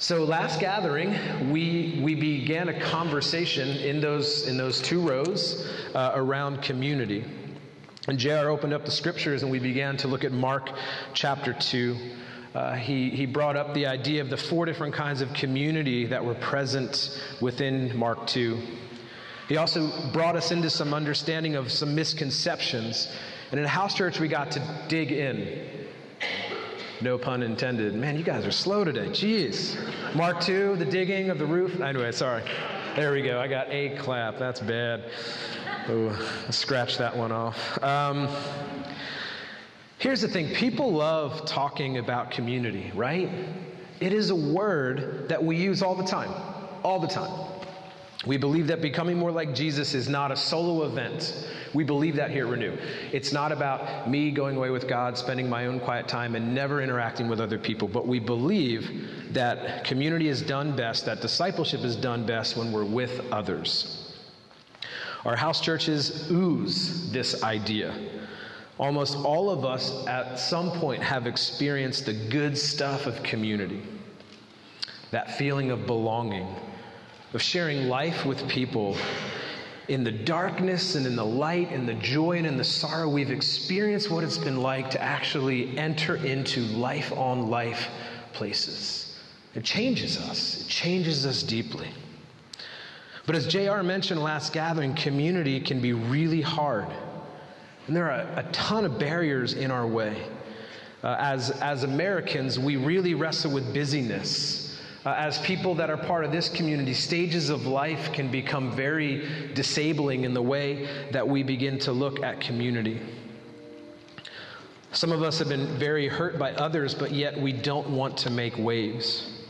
So last gathering, we, we began a conversation in those, in those two rows uh, around community. And JR opened up the scriptures and we began to look at Mark chapter 2. Uh, he, he brought up the idea of the four different kinds of community that were present within Mark 2. He also brought us into some understanding of some misconceptions. And in house church, we got to dig in. No pun intended. Man, you guys are slow today. Jeez. Mark 2, the digging of the roof. Anyway, sorry. There we go. I got a clap. That's bad. Oh, scratch that one off. Um, here's the thing people love talking about community, right? It is a word that we use all the time. All the time. We believe that becoming more like Jesus is not a solo event. We believe that here at Renew. It's not about me going away with God, spending my own quiet time, and never interacting with other people. But we believe that community is done best, that discipleship is done best when we're with others. Our house churches ooze this idea. Almost all of us at some point have experienced the good stuff of community, that feeling of belonging of sharing life with people in the darkness and in the light and the joy and in the sorrow, we've experienced what it's been like to actually enter into life on life places. It changes us, it changes us deeply. But as JR mentioned last gathering, community can be really hard. And there are a, ton of barriers in our way. Uh, as, as Americans, we really wrestle with busyness uh, as people that are part of this community, stages of life can become very disabling in the way that we begin to look at community. Some of us have been very hurt by others, but yet we don't want to make waves.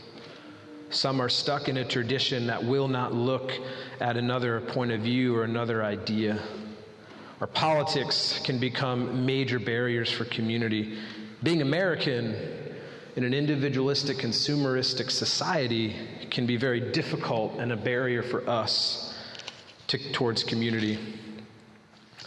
Some are stuck in a tradition that will not look at another point of view or another idea. Our politics can become major barriers for community. Being American in an individualistic, consumeristic society can be very difficult and a barrier for us to, towards community.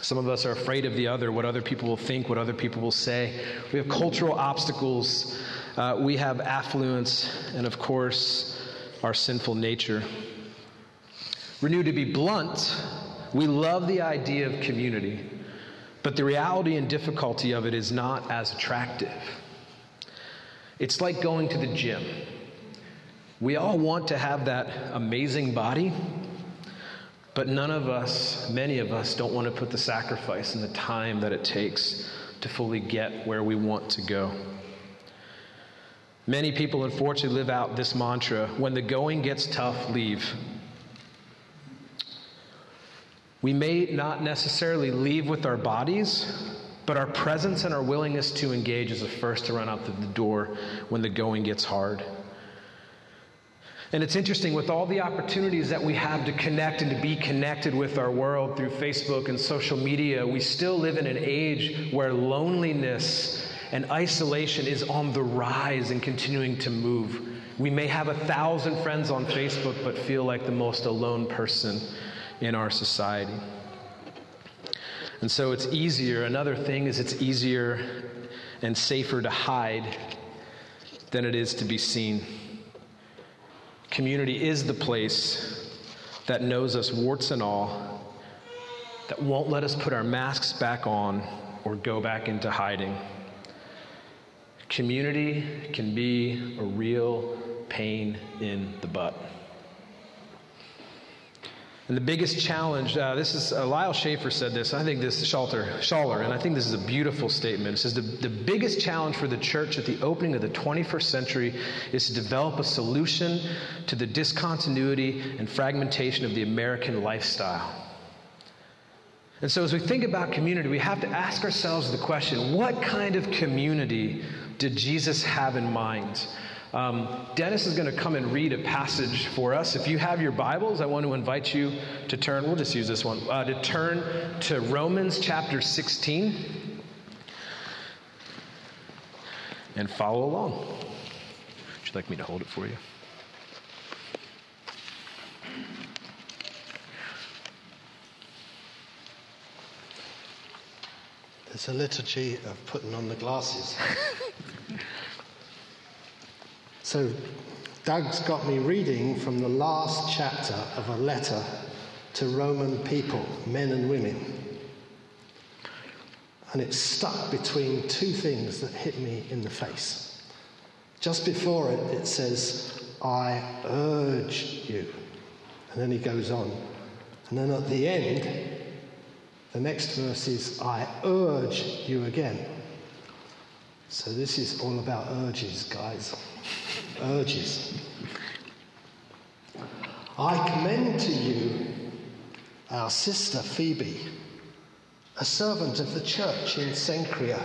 Some of us are afraid of the other, what other people will think, what other people will say. We have cultural obstacles. Uh, we have affluence, and of course, our sinful nature. Renewed to be blunt, we love the idea of community, but the reality and difficulty of it is not as attractive. It's like going to the gym. We all want to have that amazing body, but none of us, many of us, don't want to put the sacrifice and the time that it takes to fully get where we want to go. Many people, unfortunately, live out this mantra when the going gets tough, leave. We may not necessarily leave with our bodies, but our presence and our willingness to engage is the first to run out the door when the going gets hard. And it's interesting with all the opportunities that we have to connect and to be connected with our world through Facebook and social media, we still live in an age where loneliness and isolation is on the rise and continuing to move. We may have a thousand friends on Facebook, but feel like the most alone person in our society. And so it's easier. Another thing is it's easier and safer to hide than it is to be seen. Community is the place that knows us warts and all, that won't let us put our masks back on or go back into hiding. Community can be a real pain in the butt. And the biggest challenge, uh, this is, uh, Lyle Schaefer said this, I think this, Schaller, Schaller, and I think this is a beautiful statement. It says the, the biggest challenge for the church at the opening of the 21st century is to develop a solution to the discontinuity and fragmentation of the American lifestyle. And so, as we think about community, we have to ask ourselves the question what kind of community did Jesus have in mind? Um, Dennis is going to come and read a passage for us. If you have your Bibles, I want to invite you to turn, we'll just use this one, uh, to turn to Romans chapter 16 and follow along. Would you like me to hold it for you? There's a liturgy of putting on the glasses. So, Doug's got me reading from the last chapter of a letter to Roman people, men and women. And it's stuck between two things that hit me in the face. Just before it, it says, I urge you. And then he goes on. And then at the end, the next verse is, I urge you again. So this is all about urges, guys. Urges. I commend to you our sister Phoebe, a servant of the church in Cenchrea.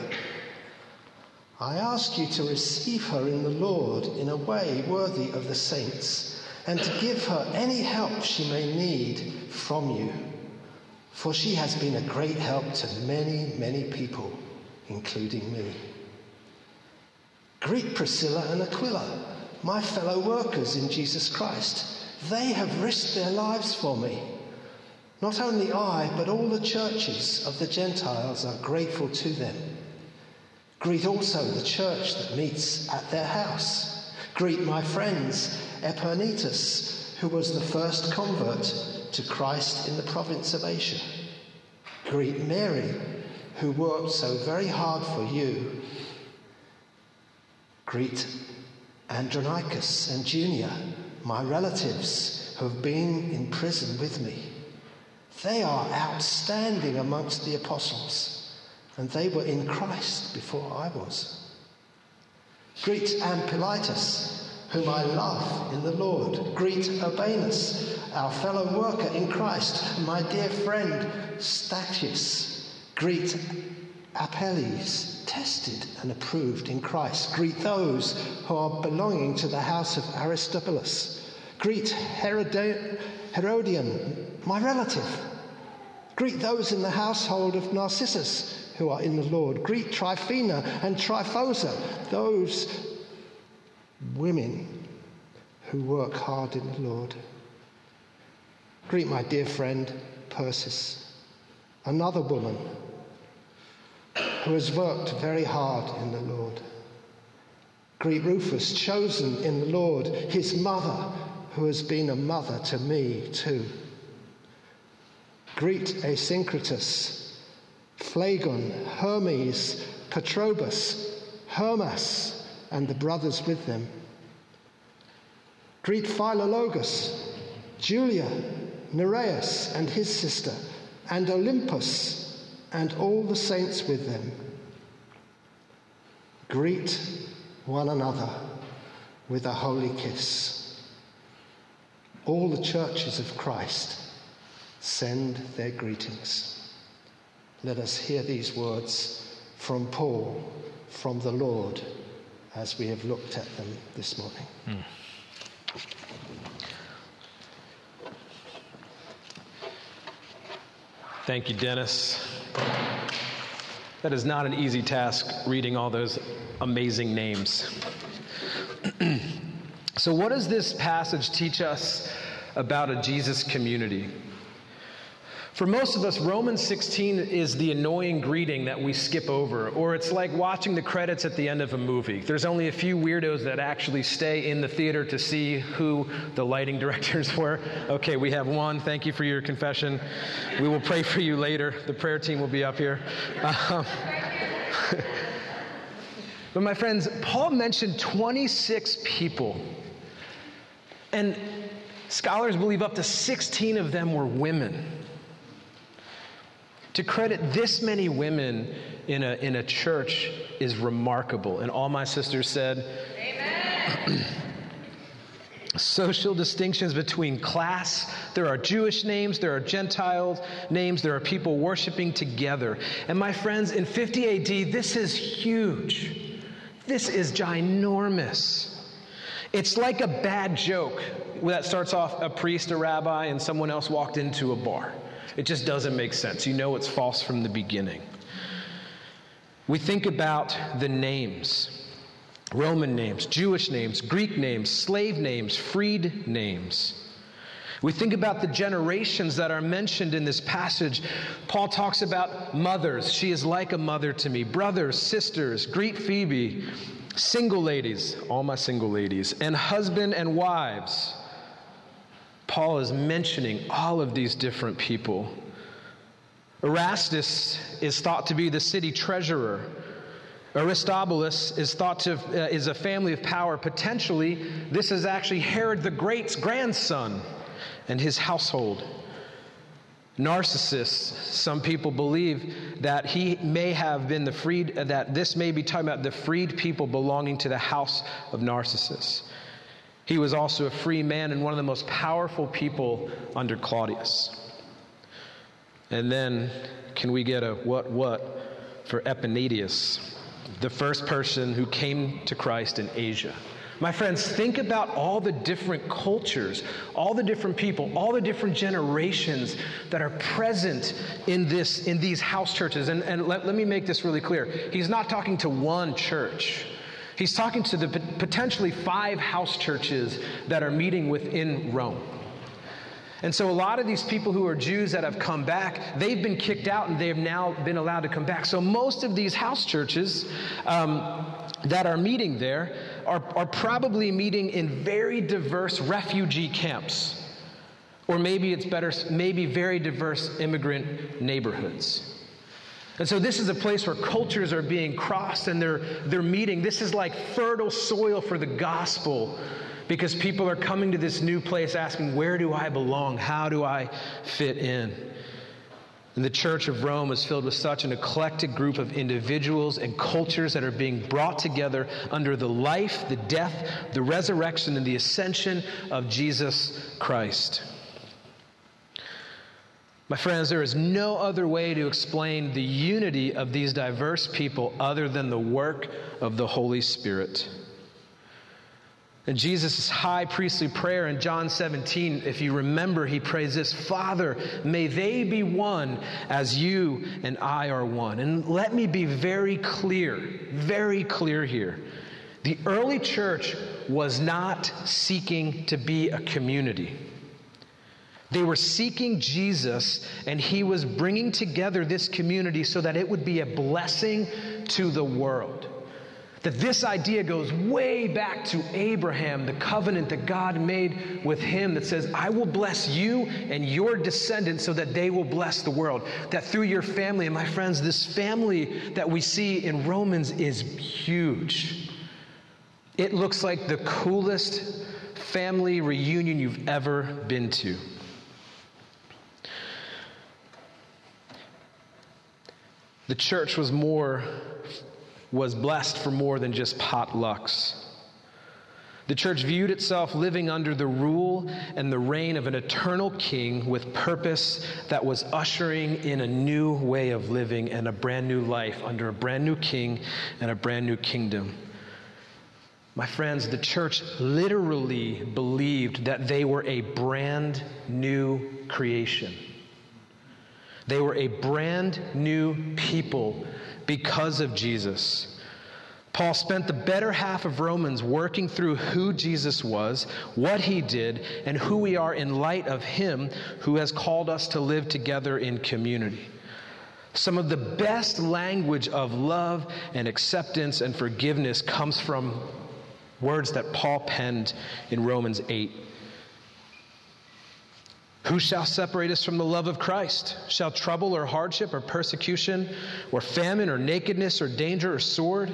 I ask you to receive her in the Lord in a way worthy of the saints, and to give her any help she may need from you, for she has been a great help to many, many people, including me. Greet Priscilla and Aquila, my fellow workers in Jesus Christ. They have risked their lives for me. Not only I, but all the churches of the Gentiles are grateful to them. Greet also the church that meets at their house. Greet my friends, Epaenetus, who was the first convert to Christ in the province of Asia. Greet Mary, who worked so very hard for you. Greet Andronicus and Junia, my relatives who have been in prison with me. They are outstanding amongst the apostles and they were in Christ before I was. Greet Ampliatus, whom I love in the Lord. Greet Urbanus, our fellow worker in Christ, my dear friend Stachys. Greet Apelles, tested and approved in Christ. Greet those who are belonging to the house of Aristobulus. Greet Herodion, my relative. Greet those in the household of Narcissus who are in the Lord. Greet Tryphena and Tryphosa, those women who work hard in the Lord. Greet my dear friend Persis, another woman who has worked very hard in the Lord. Greet Rufus, chosen in the Lord, his mother, who has been a mother to me too. Greet Asyncritus, Phlegon, Hermes, Patrobas, Hermas, and the brothers with them. Greet Philologus, Julia, Nereus and his sister, and Olympas, and all the saints with them. Greet one another with a holy kiss. All the churches of Christ send their greetings. Let us hear these words from Paul, from the Lord, as we have looked at them this morning. Mm. Thank you, Dennis. That is not an easy task reading all those amazing names. so, what does this passage teach us about a Jesus community? For most of us, Romans 16 is the annoying greeting that we skip over, or it's like watching the credits at the end of a movie. There's only a few weirdos that actually stay in the theater to see who the lighting directors were. Okay, we have one. Thank you for your confession. We will pray for you later. The prayer team will be up here. Um, but my friends, Paul mentioned 26 people. And scholars believe up to 16 of them were women. To credit this many women in a, in a church is remarkable. And all my sisters said, Amen. Social distinctions between class. There are Jewish names, there are Gentile names, there are people worshiping together. And my friends, in 50 AD, this is huge. This is ginormous. It's like a bad joke that starts off a priest, a rabbi, and someone else walked into a bar. It just doesn't make sense. You know it's false from the beginning. We think about the names Roman names, Jewish names, Greek names, slave names, freed names. We think about the generations that are mentioned in this passage. Paul talks about mothers. She is like a mother to me. Brothers, sisters, greet Phoebe. Single ladies, all my single ladies, and husband and wives. Paul is mentioning all of these different people. Erastus is thought to be the city treasurer. Aristobulus is thought to uh, is a family of power. Potentially, this is actually Herod the Great's grandson and his household. Narcissus, some people believe that he may have been the freed, that this may be talking about the freed people belonging to the house of Narcissus. He was also a free man and one of the most powerful people under Claudius. And then, can we get a what what for Epaenetus, the first person who came to Christ in Asia? My friends, think about all the different cultures, all the different people, all the different generations that are present in, this, in these house churches. And, and let, let me make this really clear. He's not talking to one church. He's talking to the potentially five house churches that are meeting within Rome. And so, a lot of these people who are Jews that have come back, they've been kicked out and they have now been allowed to come back. So, most of these house churches um, that are meeting there are, are probably meeting in very diverse refugee camps. Or maybe it's better, maybe very diverse immigrant neighborhoods. And so this is a place where cultures are being crossed and they're, they're meeting. This is like fertile soil for the gospel because people are coming to this new place asking, Where do I belong? How do I fit in? And the Church of Rome is filled with such an eclectic group of individuals and cultures that are being brought together under the life, the death, the resurrection, and the ascension of Jesus Christ. My friends, there is no other way to explain the unity of these diverse people other than the work of the Holy Spirit. In Jesus' high priestly prayer in John 17, if you remember, he prays this Father, may they be one as you and I are one. And let me be very clear, very clear here. The early church was not seeking to be a community. They were seeking Jesus, and he was bringing together this community so that it would be a blessing to the world. That this idea goes way back to Abraham, the covenant that God made with him that says, I will bless you and your descendants so that they will bless the world. That through your family, and my friends, this family that we see in Romans is huge. It looks like the coolest family reunion you've ever been to. The church was more was blessed for more than just potlucks. The church viewed itself living under the rule and the reign of an eternal king with purpose that was ushering in a new way of living and a brand new life under a brand new king and a brand new kingdom. My friends, the church literally believed that they were a brand new creation. They were a brand new people because of Jesus. Paul spent the better half of Romans working through who Jesus was, what he did, and who we are in light of him who has called us to live together in community. Some of the best language of love and acceptance and forgiveness comes from words that Paul penned in Romans 8. Who shall separate us from the love of Christ? Shall trouble or hardship or persecution or famine or nakedness or danger or sword?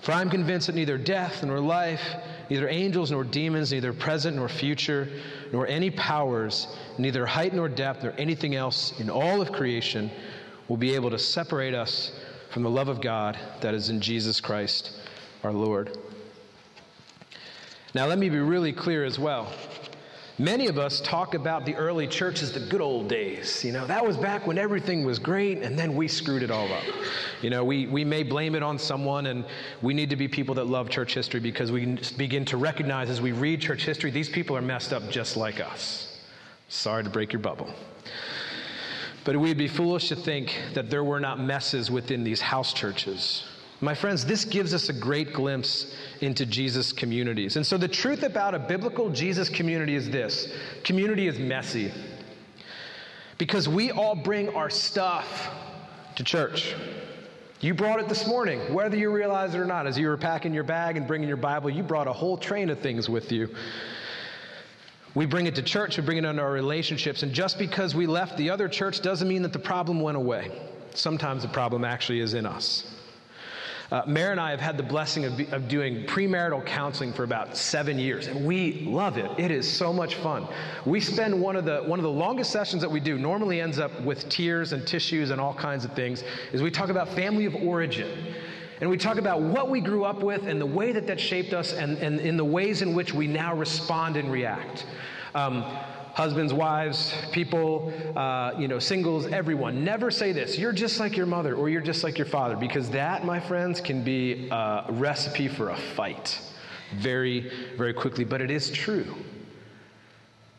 For I am convinced that neither death nor life, neither angels nor demons, neither present nor future, nor any powers, neither height nor depth, nor anything else in all of creation will be able to separate us from the love of God that is in Jesus Christ our Lord. Now, let me be really clear as well. Many of us talk about the early church as the good old days. You know, that was back when everything was great and then we screwed it all up. You know, we, we may blame it on someone and we need to be people that love church history because we begin to recognize as we read church history, these people are messed up just like us. Sorry to break your bubble. But we'd be foolish to think that there were not messes within these house churches my friends, this gives us a great glimpse into Jesus' communities. And so, the truth about a biblical Jesus community is this community is messy because we all bring our stuff to church. You brought it this morning, whether you realize it or not. As you were packing your bag and bringing your Bible, you brought a whole train of things with you. We bring it to church, we bring it into our relationships, and just because we left the other church doesn't mean that the problem went away. Sometimes the problem actually is in us. Uh, Mary and I have had the blessing of, of doing premarital counseling for about seven years, and we love it. It is so much fun. We spend one of the one of the longest sessions that we do. Normally ends up with tears and tissues and all kinds of things. Is we talk about family of origin. And we talk about what we grew up with and the way that that shaped us and, and in the ways in which we now respond and react. Um, husbands, wives, people, uh, you know, singles, everyone. Never say this, you're just like your mother or you're just like your father, because that, my friends, can be a recipe for a fight very, very quickly. But it is true.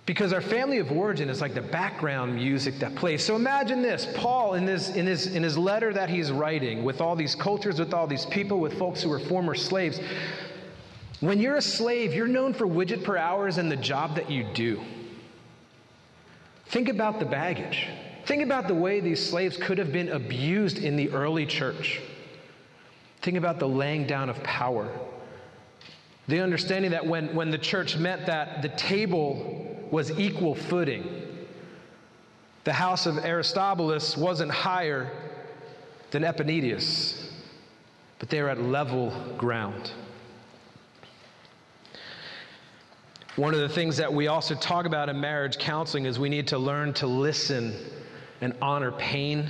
Because our family of origin is like the background music that plays. So imagine this Paul, in his, in, his, in his letter that he's writing, with all these cultures, with all these people, with folks who were former slaves, when you're a slave, you're known for widget per hours and the job that you do. Think about the baggage. Think about the way these slaves could have been abused in the early church. Think about the laying down of power. The understanding that when, when the church met that the table was equal footing. The house of Aristobulus wasn't higher than Epaenetus, but they were at level ground. One of the things that we also talk about in marriage counseling is we need to learn to listen and honor pain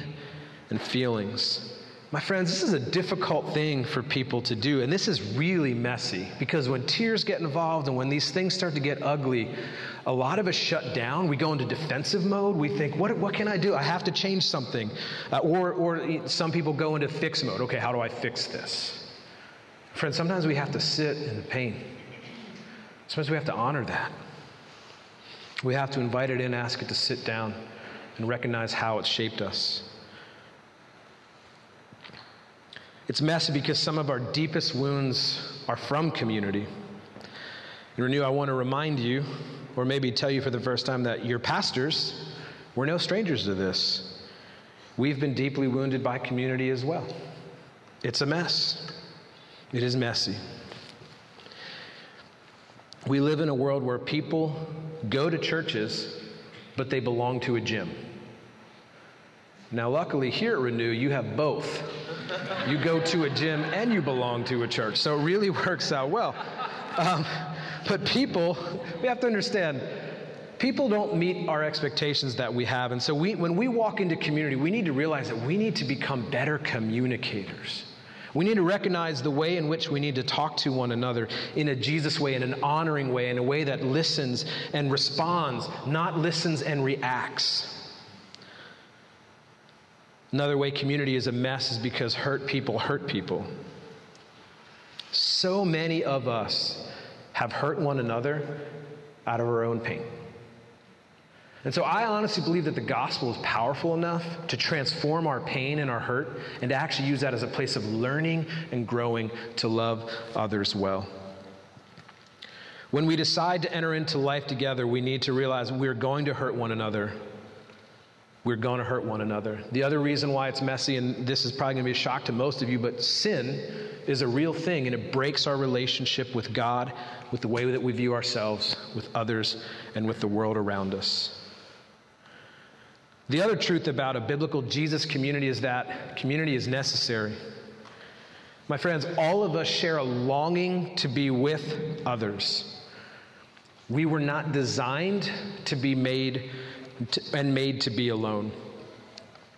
and feelings. My friends, this is a difficult thing for people to do, and this is really messy because when tears get involved and when these things start to get ugly, a lot of us shut down. We go into defensive mode. We think, what, what can I do? I have to change something. Uh, or, or some people go into fix mode. Okay, how do I fix this? Friends, sometimes we have to sit in the pain. Sometimes we have to honor that. We have to invite it in, ask it to sit down, and recognize how it's shaped us. It's messy because some of our deepest wounds are from community. And Renew, I want to remind you, or maybe tell you for the first time, that your pastors were no strangers to this. We've been deeply wounded by community as well. It's a mess. It is messy. We live in a world where people go to churches, but they belong to a gym. Now, luckily, here at Renew, you have both. You go to a gym and you belong to a church, so it really works out well. Um, but people, we have to understand, people don't meet our expectations that we have. And so we, when we walk into community, we need to realize that we need to become better communicators. We need to recognize the way in which we need to talk to one another in a Jesus way, in an honoring way, in a way that listens and responds, not listens and reacts. Another way community is a mess is because hurt people hurt people. So many of us have hurt one another out of our own pain. And so I honestly believe that the gospel is powerful enough to transform our pain and our hurt and to actually use that as a place of learning and growing to love others well. When we decide to enter into life together, we need to realize we're going to hurt one another. We're going to hurt one another. The other reason why it's messy, and this is probably going to be a shock to most of you, but sin is a real thing and it breaks our relationship with God, with the way that we view ourselves, with others, and with the world around us. The other truth about a biblical Jesus community is that community is necessary. My friends, all of us share a longing to be with others. We were not designed to be made to, and made to be alone.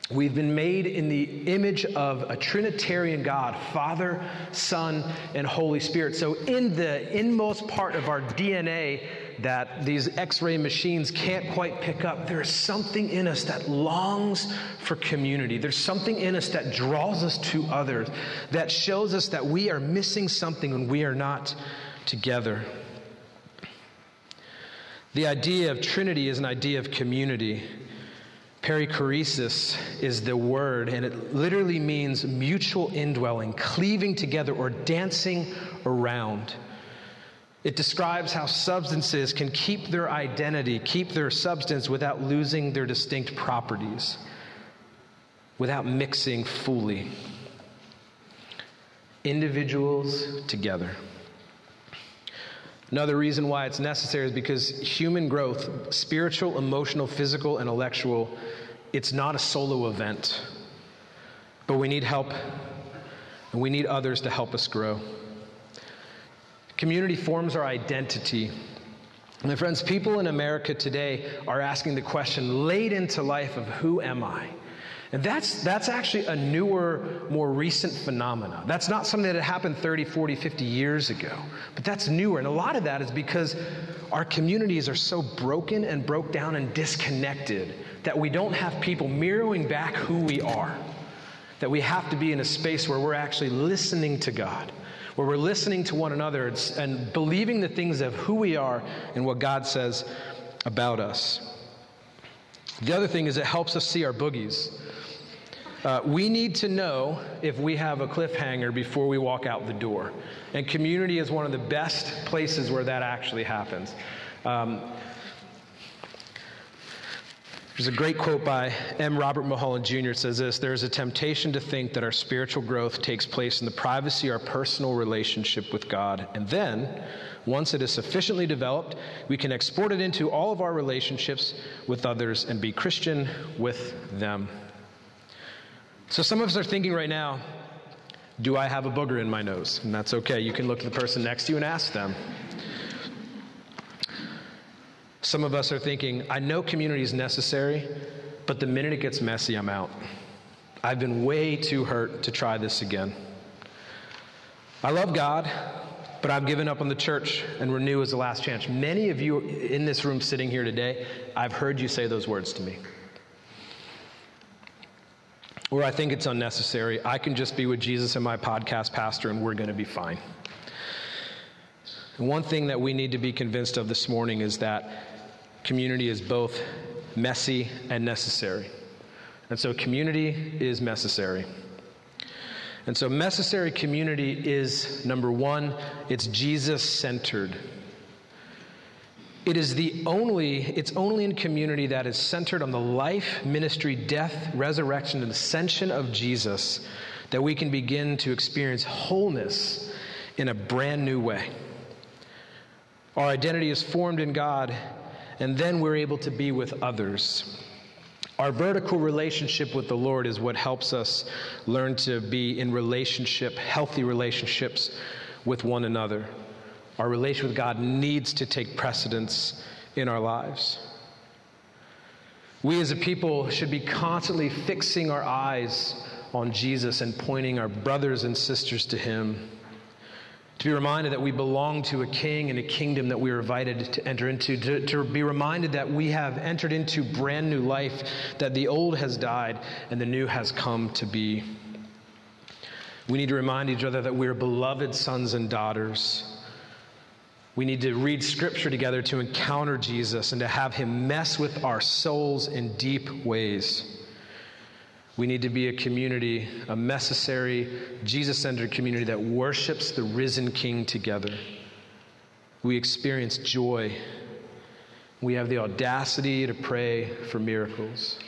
We've been made in the image of a Trinitarian God, Father, Son, and Holy Spirit. So, in the inmost part of our DNA, that these x ray machines can't quite pick up. There is something in us that longs for community. There's something in us that draws us to others, that shows us that we are missing something when we are not together. The idea of Trinity is an idea of community. Perichoresis is the word, and it literally means mutual indwelling, cleaving together, or dancing around. It describes how substances can keep their identity, keep their substance without losing their distinct properties, without mixing fully. individuals together. Another reason why it's necessary is because human growth, spiritual, emotional, physical, intellectual, it's not a solo event. But we need help, and we need others to help us grow. Community forms our identity. My friends, people in America today are asking the question late into life of who am I? And that's, that's actually a newer, more recent phenomena. That's not something that happened 30, 40, 50 years ago, but that's newer. And a lot of that is because our communities are so broken and broke down and disconnected that we don't have people mirroring back who we are. That we have to be in a space where we're actually listening to God, where we're listening to one another and believing the things of who we are and what God says about us. The other thing is it helps us see our boogies. Uh, we need to know if we have a cliffhanger before we walk out the door. And community is one of the best places where that actually happens. Um, there's a great quote by M. Robert Mulholland Jr. It says this There is a temptation to think that our spiritual growth takes place in the privacy of our personal relationship with God. And then, once it is sufficiently developed, we can export it into all of our relationships with others and be Christian with them. So some of us are thinking right now, do I have a booger in my nose? And that's okay. You can look at the person next to you and ask them. Some of us are thinking, I know community is necessary, but the minute it gets messy, I'm out. I've been way too hurt to try this again. I love God, but I've given up on the church, and renew is the last chance. Many of you in this room sitting here today, I've heard you say those words to me or I think it's unnecessary. I can just be with Jesus and my podcast pastor, and we're going to be fine. One thing that we need to be convinced of this morning is that community is both messy and necessary. And so, community is necessary. And so, necessary community is number one, it's Jesus centered. It is the only, it's only in community that is centered on the life, ministry, death, resurrection, and ascension of Jesus that we can begin to experience wholeness in a brand new way. Our identity is formed in God, and then we're able to be with others. Our vertical relationship with the Lord is what helps us learn to be in relationship, healthy relationships with one another. Our relation with God needs to take precedence in our lives. We as a people should be constantly fixing our eyes on Jesus and pointing our brothers and sisters to Him. To be reminded that we belong to a king and a kingdom that we are invited to enter into. To, to be reminded that we have entered into brand new life, that the old has died and the new has come to be. We need to remind each other that we are beloved sons and daughters we need to read scripture together to encounter Jesus and to have him mess with our souls in deep ways. We need to be a community, a necessary, Jesus centered community that worships the risen King together. We experience joy. We have the audacity to pray for miracles.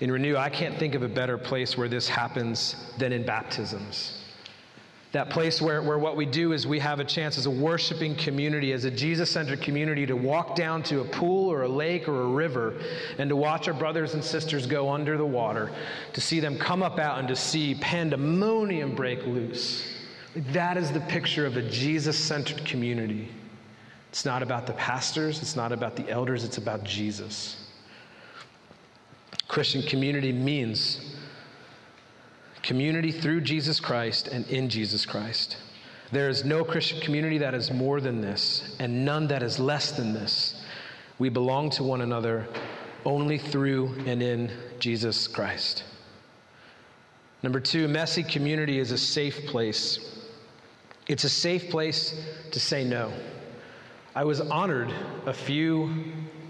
In Renew, I can't think of a better place where this happens than in baptisms. That place where, where what we do is we have a chance as a worshiping community, as a Jesus centered community, to walk down to a pool or a lake or a river and to watch our brothers and sisters go under the water, to see them come up out and to see pandemonium break loose. That is the picture of a Jesus centered community. It's not about the pastors, it's not about the elders, it's about Jesus. Christian community means community through Jesus Christ and in Jesus Christ. There is no Christian community that is more than this, and none that is less than this. We belong to one another only through and in Jesus Christ. Number two, messy community is a safe place. It's a safe place to say no. I was honored a few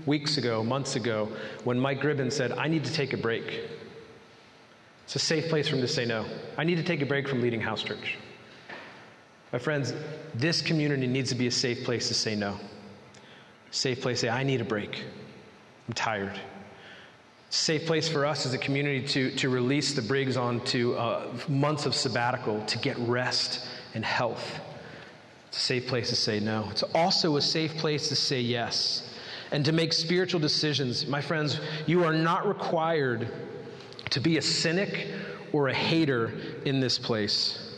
weeks ago, months ago, when Mike Gribben said, I need to take a break. It's a safe place for him to say no. I need to take a break from leading house church. My friends, this community needs to be a safe place to say no. Safe place to say, I need a break. I'm tired. safe place for us as a community to, to release the Briggs onto uh, months of sabbatical to get rest and health. It's a safe place to say no. It's also a safe place to say yes and to make spiritual decisions. My friends, you are not required to be a cynic or a hater in this place.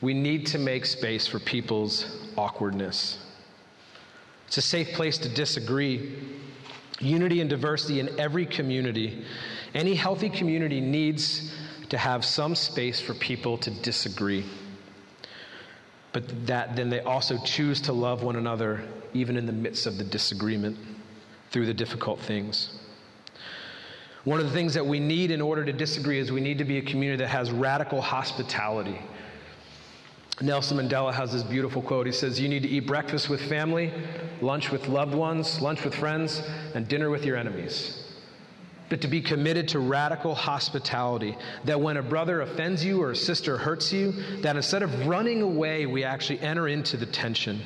We need to make space for people's awkwardness. It's a safe place to disagree. Unity and diversity in every community. Any healthy community needs to have some space for people to disagree. But that then they also choose to love one another even in the midst of the disagreement through the difficult things. One of the things that we need in order to disagree is we need to be a community that has radical hospitality. Nelson Mandela has this beautiful quote. He says, You need to eat breakfast with family, lunch with loved ones, lunch with friends, and dinner with your enemies. But to be committed to radical hospitality, that when a brother offends you or a sister hurts you, that instead of running away, we actually enter into the tension.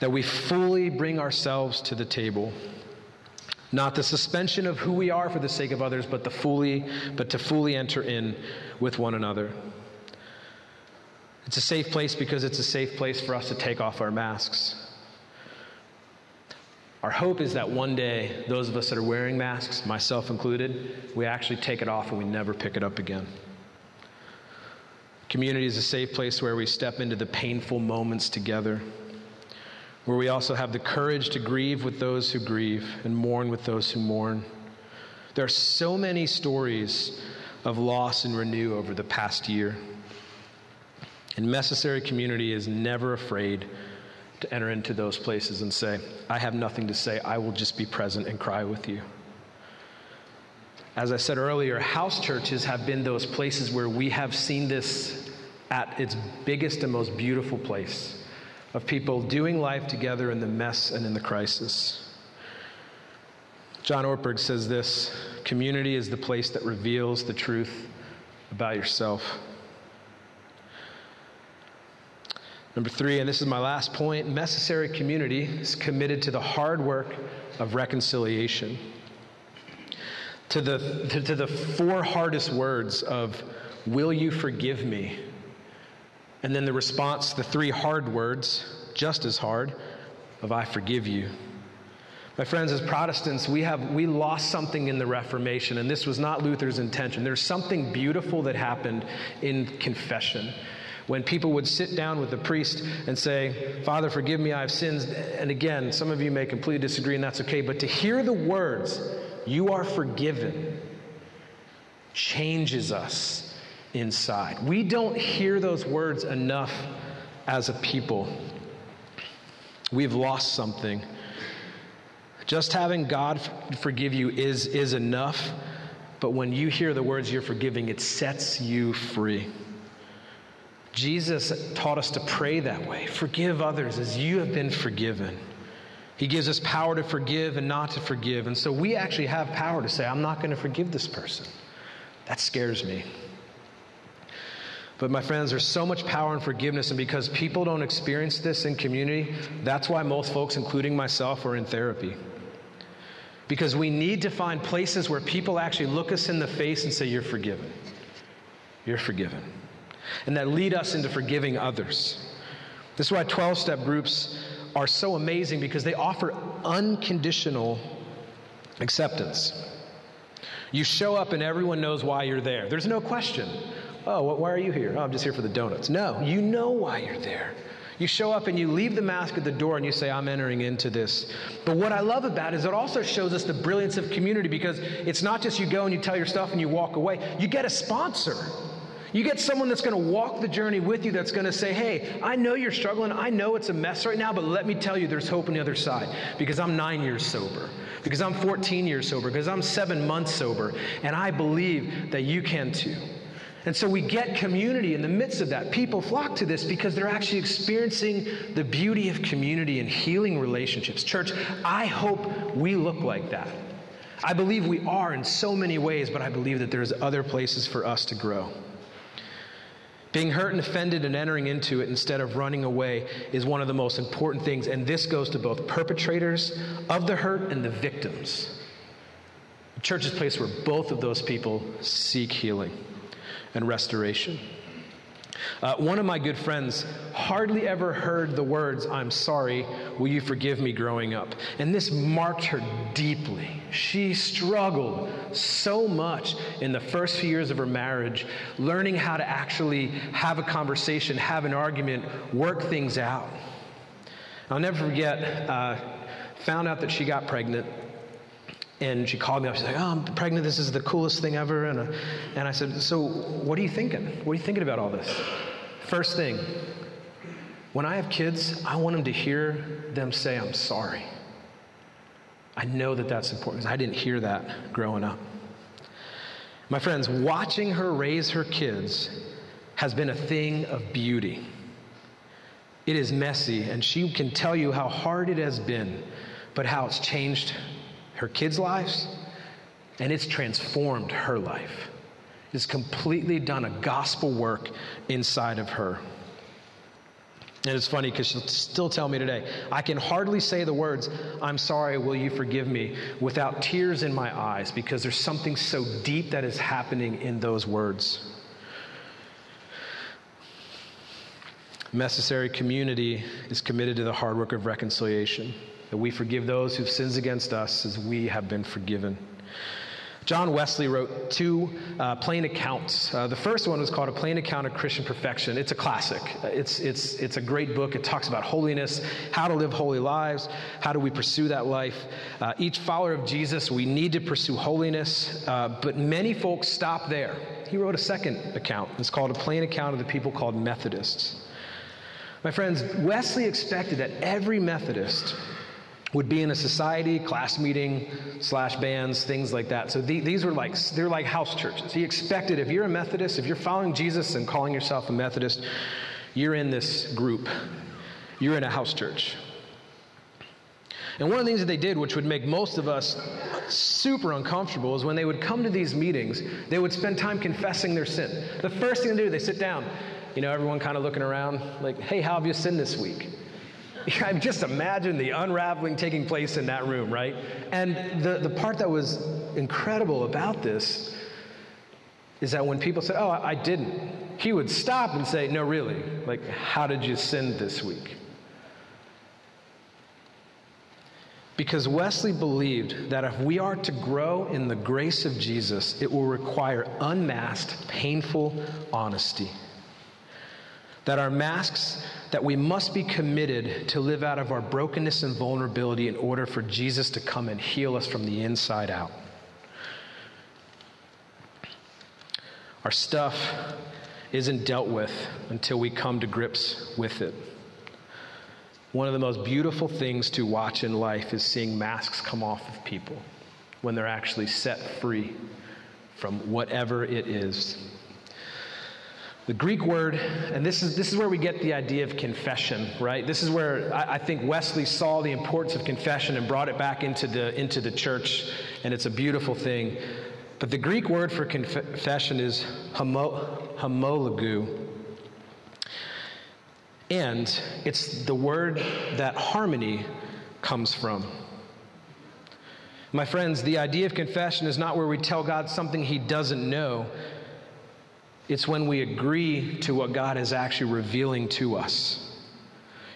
That we fully bring ourselves to the table not the suspension of who we are for the sake of others, but, the fully, but to fully enter in with one another. It's a safe place because it's a safe place for us to take off our masks. Our hope is that one day, those of us that are wearing masks, myself included, we actually take it off and we never pick it up again. Community is a safe place where we step into the painful moments together where we also have the courage to grieve with those who grieve and mourn with those who mourn. There are so many stories of loss and renew over the past year. And Necessary Community is never afraid to enter into those places and say, I have nothing to say, I will just be present and cry with you. As I said earlier, house churches have been those places where we have seen this at its biggest and most beautiful place of people doing life together in the mess and in the crisis. John Ortberg says this community is the place that reveals the truth about yourself. Number three, and this is my last point necessary community is committed to the hard work of reconciliation. To the, to, to the four hardest words of, Will you forgive me? And then the response, the three hard words, just as hard, of I forgive you. My friends, as Protestants, we have we lost something in the Reformation, and this was not Luther's intention. There's something beautiful that happened in confession. When people would sit down with the priest and say, Father, forgive me, I have sinned. And again, some of you may completely disagree, and that's okay. But to hear the words, you are forgiven, changes us inside. We don't hear those words enough as a people. We've lost something. Just having God forgive you is, is enough, but when you hear the words you're forgiving, it sets you free. Jesus taught us to pray that way forgive others as you have been forgiven. He gives us power to forgive and not to forgive. And so we actually have power to say, I'm not going to forgive this person. That scares me. But my friends, there's so much power in forgiveness, and because people don't experience this in community, that's why most folks, including myself, are in therapy. Because we need to find places where people actually look us in the face and say, You're forgiven. You're forgiven. And that lead us into forgiving others. This is why 12 step groups are so amazing because they offer unconditional acceptance. You show up and everyone knows why you're there. There's no question. Oh, why are you here? Oh, I'm just here for the donuts. No, you know why you're there. You show up and you leave the mask at the door and you say, I'm entering into this. But what I love about it is it also shows us the brilliance of community because it's not just you go and you tell your stuff and you walk away. You get a sponsor. You get someone that's going to walk the journey with you that's going to say, Hey, I know you're struggling. I know it's a mess right now, but let me tell you there's hope on the other side because I'm nine years sober, because I'm 14 years sober, because I'm seven months sober, and I believe that you can too. And so we get community in the midst of that. People flock to this because they're actually experiencing the beauty of community and healing relationships. Church, I hope we look like that. I believe we are in so many ways, but I believe that there's other places for us to grow. Being hurt and offended and entering into it instead of running away is one of the most important things, and this goes to both perpetrators of the hurt and the victims. Church is a place where both of those people seek healing and restoration. Uh, one of my good friends hardly ever heard the words, I'm sorry, will you forgive me, growing up. And this marked her deeply. She struggled so much in the first few years of her marriage, learning how to actually have a conversation, have an argument, work things out. I'll never forget, uh, found out that she got pregnant and she called me up. She's like, "Oh, I'm pregnant. This is the coolest thing ever." And, uh, and I said, "So, what are you thinking? What are you thinking about all this?" First thing, when I have kids, I want them to hear them say, "I'm sorry." I know that that's important because I didn't hear that growing up. My friends, watching her raise her kids has been a thing of beauty. It is messy, and she can tell you how hard it has been, but how it's changed her kids' lives, and it's transformed her life. It's completely done a gospel work inside of her. And it's funny because she'll still tell me today, I can hardly say the words, I'm sorry, will you forgive me, without tears in my eyes because there's something so deep that is happening in those words. Necessary community is committed to the hard work of reconciliation that we forgive those who've sinned against us as we have been forgiven. John Wesley wrote two uh, plain accounts. Uh, the first one was called A Plain Account of Christian Perfection. It's a classic. It's, it's, it's a great book. It talks about holiness, how to live holy lives, how do we pursue that life. Uh, each follower of Jesus, we need to pursue holiness, uh, but many folks stop there. He wrote a second account. It's called A Plain Account of the People Called Methodists. My friends, Wesley expected that every Methodist would be in a society, class meeting, slash bands, things like that. So the, these were like, they're like house churches. He expected if you're a Methodist, if you're following Jesus and calling yourself a Methodist, you're in this group. You're in a house church. And one of the things that they did, which would make most of us super uncomfortable, is when they would come to these meetings, they would spend time confessing their sin. The first thing they do, they sit down. You know, everyone kind of looking around, like, hey, how have you sinned this week? I just imagine the unraveling taking place in that room, right? And the, the part that was incredible about this is that when people said, Oh, I, didn't, he would stop and say, No, really, like, how did you sin this week? Because Wesley believed that if we are to grow in the grace of Jesus, it will require unmasked, painful honesty. That our masks that we must be committed to live out of our brokenness and vulnerability in order for Jesus to come and heal us from the inside out. Our stuff isn't dealt with until we come to grips with it. One of the most beautiful things to watch in life is seeing masks come off of people when they're actually set free from whatever it is the Greek word, and this is, this is where we get the idea of confession, right? This is where I, I, think Wesley saw the importance of confession and brought it back into the, into the church, and it's a beautiful thing. But the Greek word for confession is homo, homologu. And it's the word that harmony comes from. My friends, the idea of confession is not where we tell God something he doesn't know it's when we agree to what God is actually revealing to us.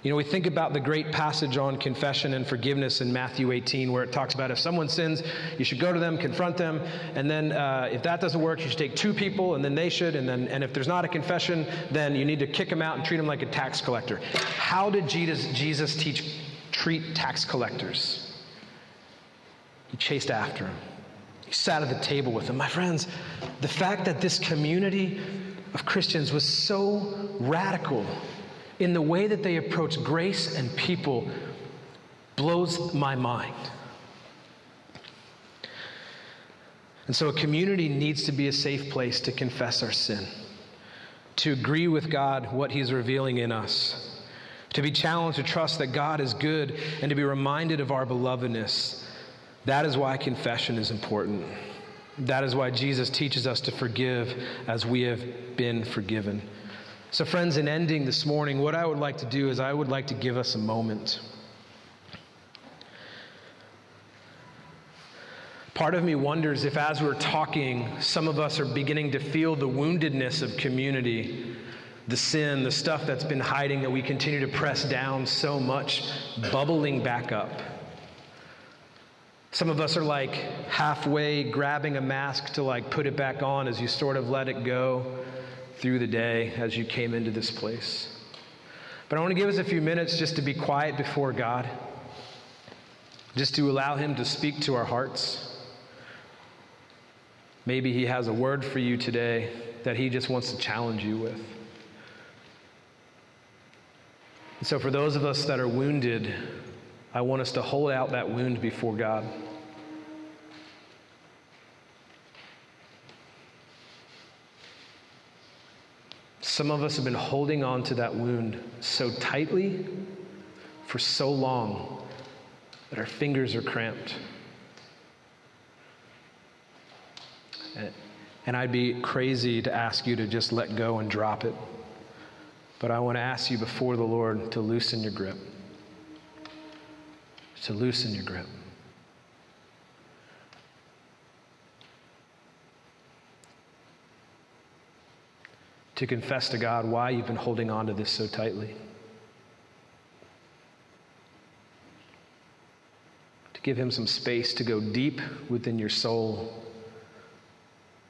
You know, we think about the great passage on confession and forgiveness in Matthew 18, where it talks about if someone sins, you should go to them, confront them, and then uh, if that doesn't work, you should take two people, and then they should, and then and if there's not a confession, then you need to kick them out and treat them like a tax collector. How did Jesus, Jesus teach treat tax collectors? He chased after them. He sat at the table with them. My friends, the fact that this community of Christians was so radical in the way that they approach grace and people blows my mind. And so, a community needs to be a safe place to confess our sin, to agree with God what He's revealing in us, to be challenged to trust that God is good, and to be reminded of our belovedness that is why confession is important. That is why Jesus teaches us to forgive as we have been forgiven. So, friends, in ending this morning, what I would like to do is I would like to give us a moment. Part of me wonders if, as we're talking, some of us are beginning to feel the woundedness of community, the sin, the stuff that's been hiding that we continue to press down so much, bubbling back up. Some of us are like halfway grabbing a mask to like put it back on as you sort of let it go through the day as you came into this place. But I want to give us a few minutes just to be quiet before God, just to allow Him to speak to our hearts. Maybe He has a word for you today that He just wants to challenge you with. So, for those of us that are wounded, I want us to hold out that wound before God. Some of us have been holding on to that wound so tightly for so long that our fingers are cramped. And I'd be crazy to ask you to just let go and drop it. But I want to ask you before the Lord to loosen your grip. To loosen your grip. To confess to God why you've been holding on to this so tightly. To give Him some space to go deep within your soul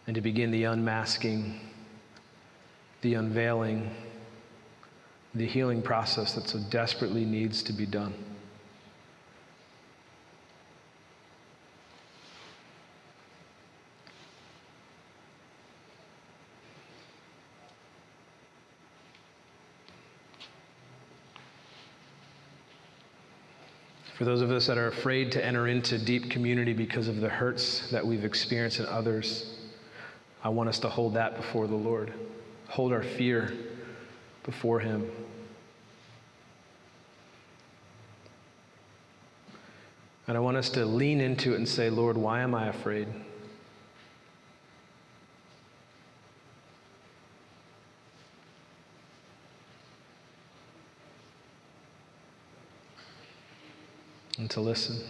and to begin the unmasking, the unveiling, the healing process that so desperately needs to be done. For those of us that are afraid to enter into deep community because of the hurts that we've experienced in others, I want us to hold that before the Lord, hold our fear before Him. And I want us to lean into it and say, Lord, why am I afraid? To listen.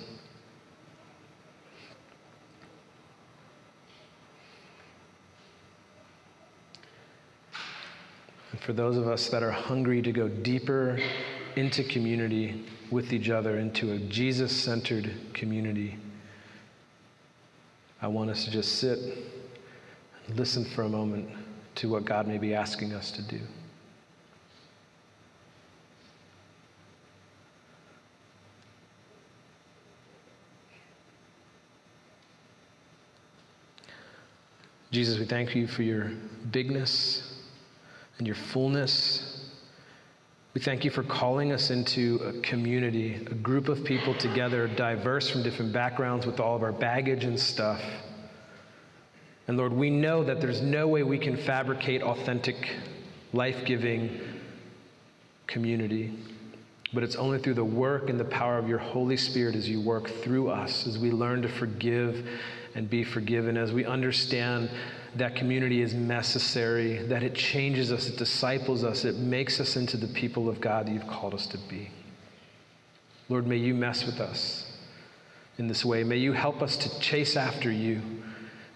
And for those of us that are hungry to go deeper into community with each other, into a Jesus centered community, I want us to just sit and listen for a moment to what God may be asking us to do. Jesus, we thank you for your bigness and your fullness. We thank you for calling us into a community, a group of people together, diverse from different backgrounds with all of our baggage and stuff. And Lord, we know that there's no way we can fabricate authentic, life giving community, but it's only through the work and the power of your Holy Spirit as you work through us, as we learn to forgive and be forgiven, as we understand that community is necessary, that it changes us, it disciples us, it makes us into the people of God that you've called us to be. Lord, may you mess with us in this way. May you help us to chase after you.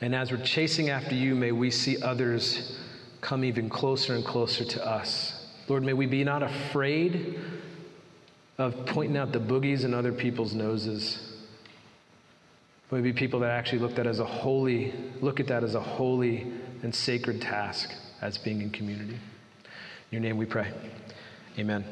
And as we're chasing after you, may we see others come even closer and closer to us. Lord, may we be not afraid of pointing out the boogies in other people's noses Maybe people that actually look at as a holy, look at that as a holy and sacred task as being in community. In your name we pray. Amen.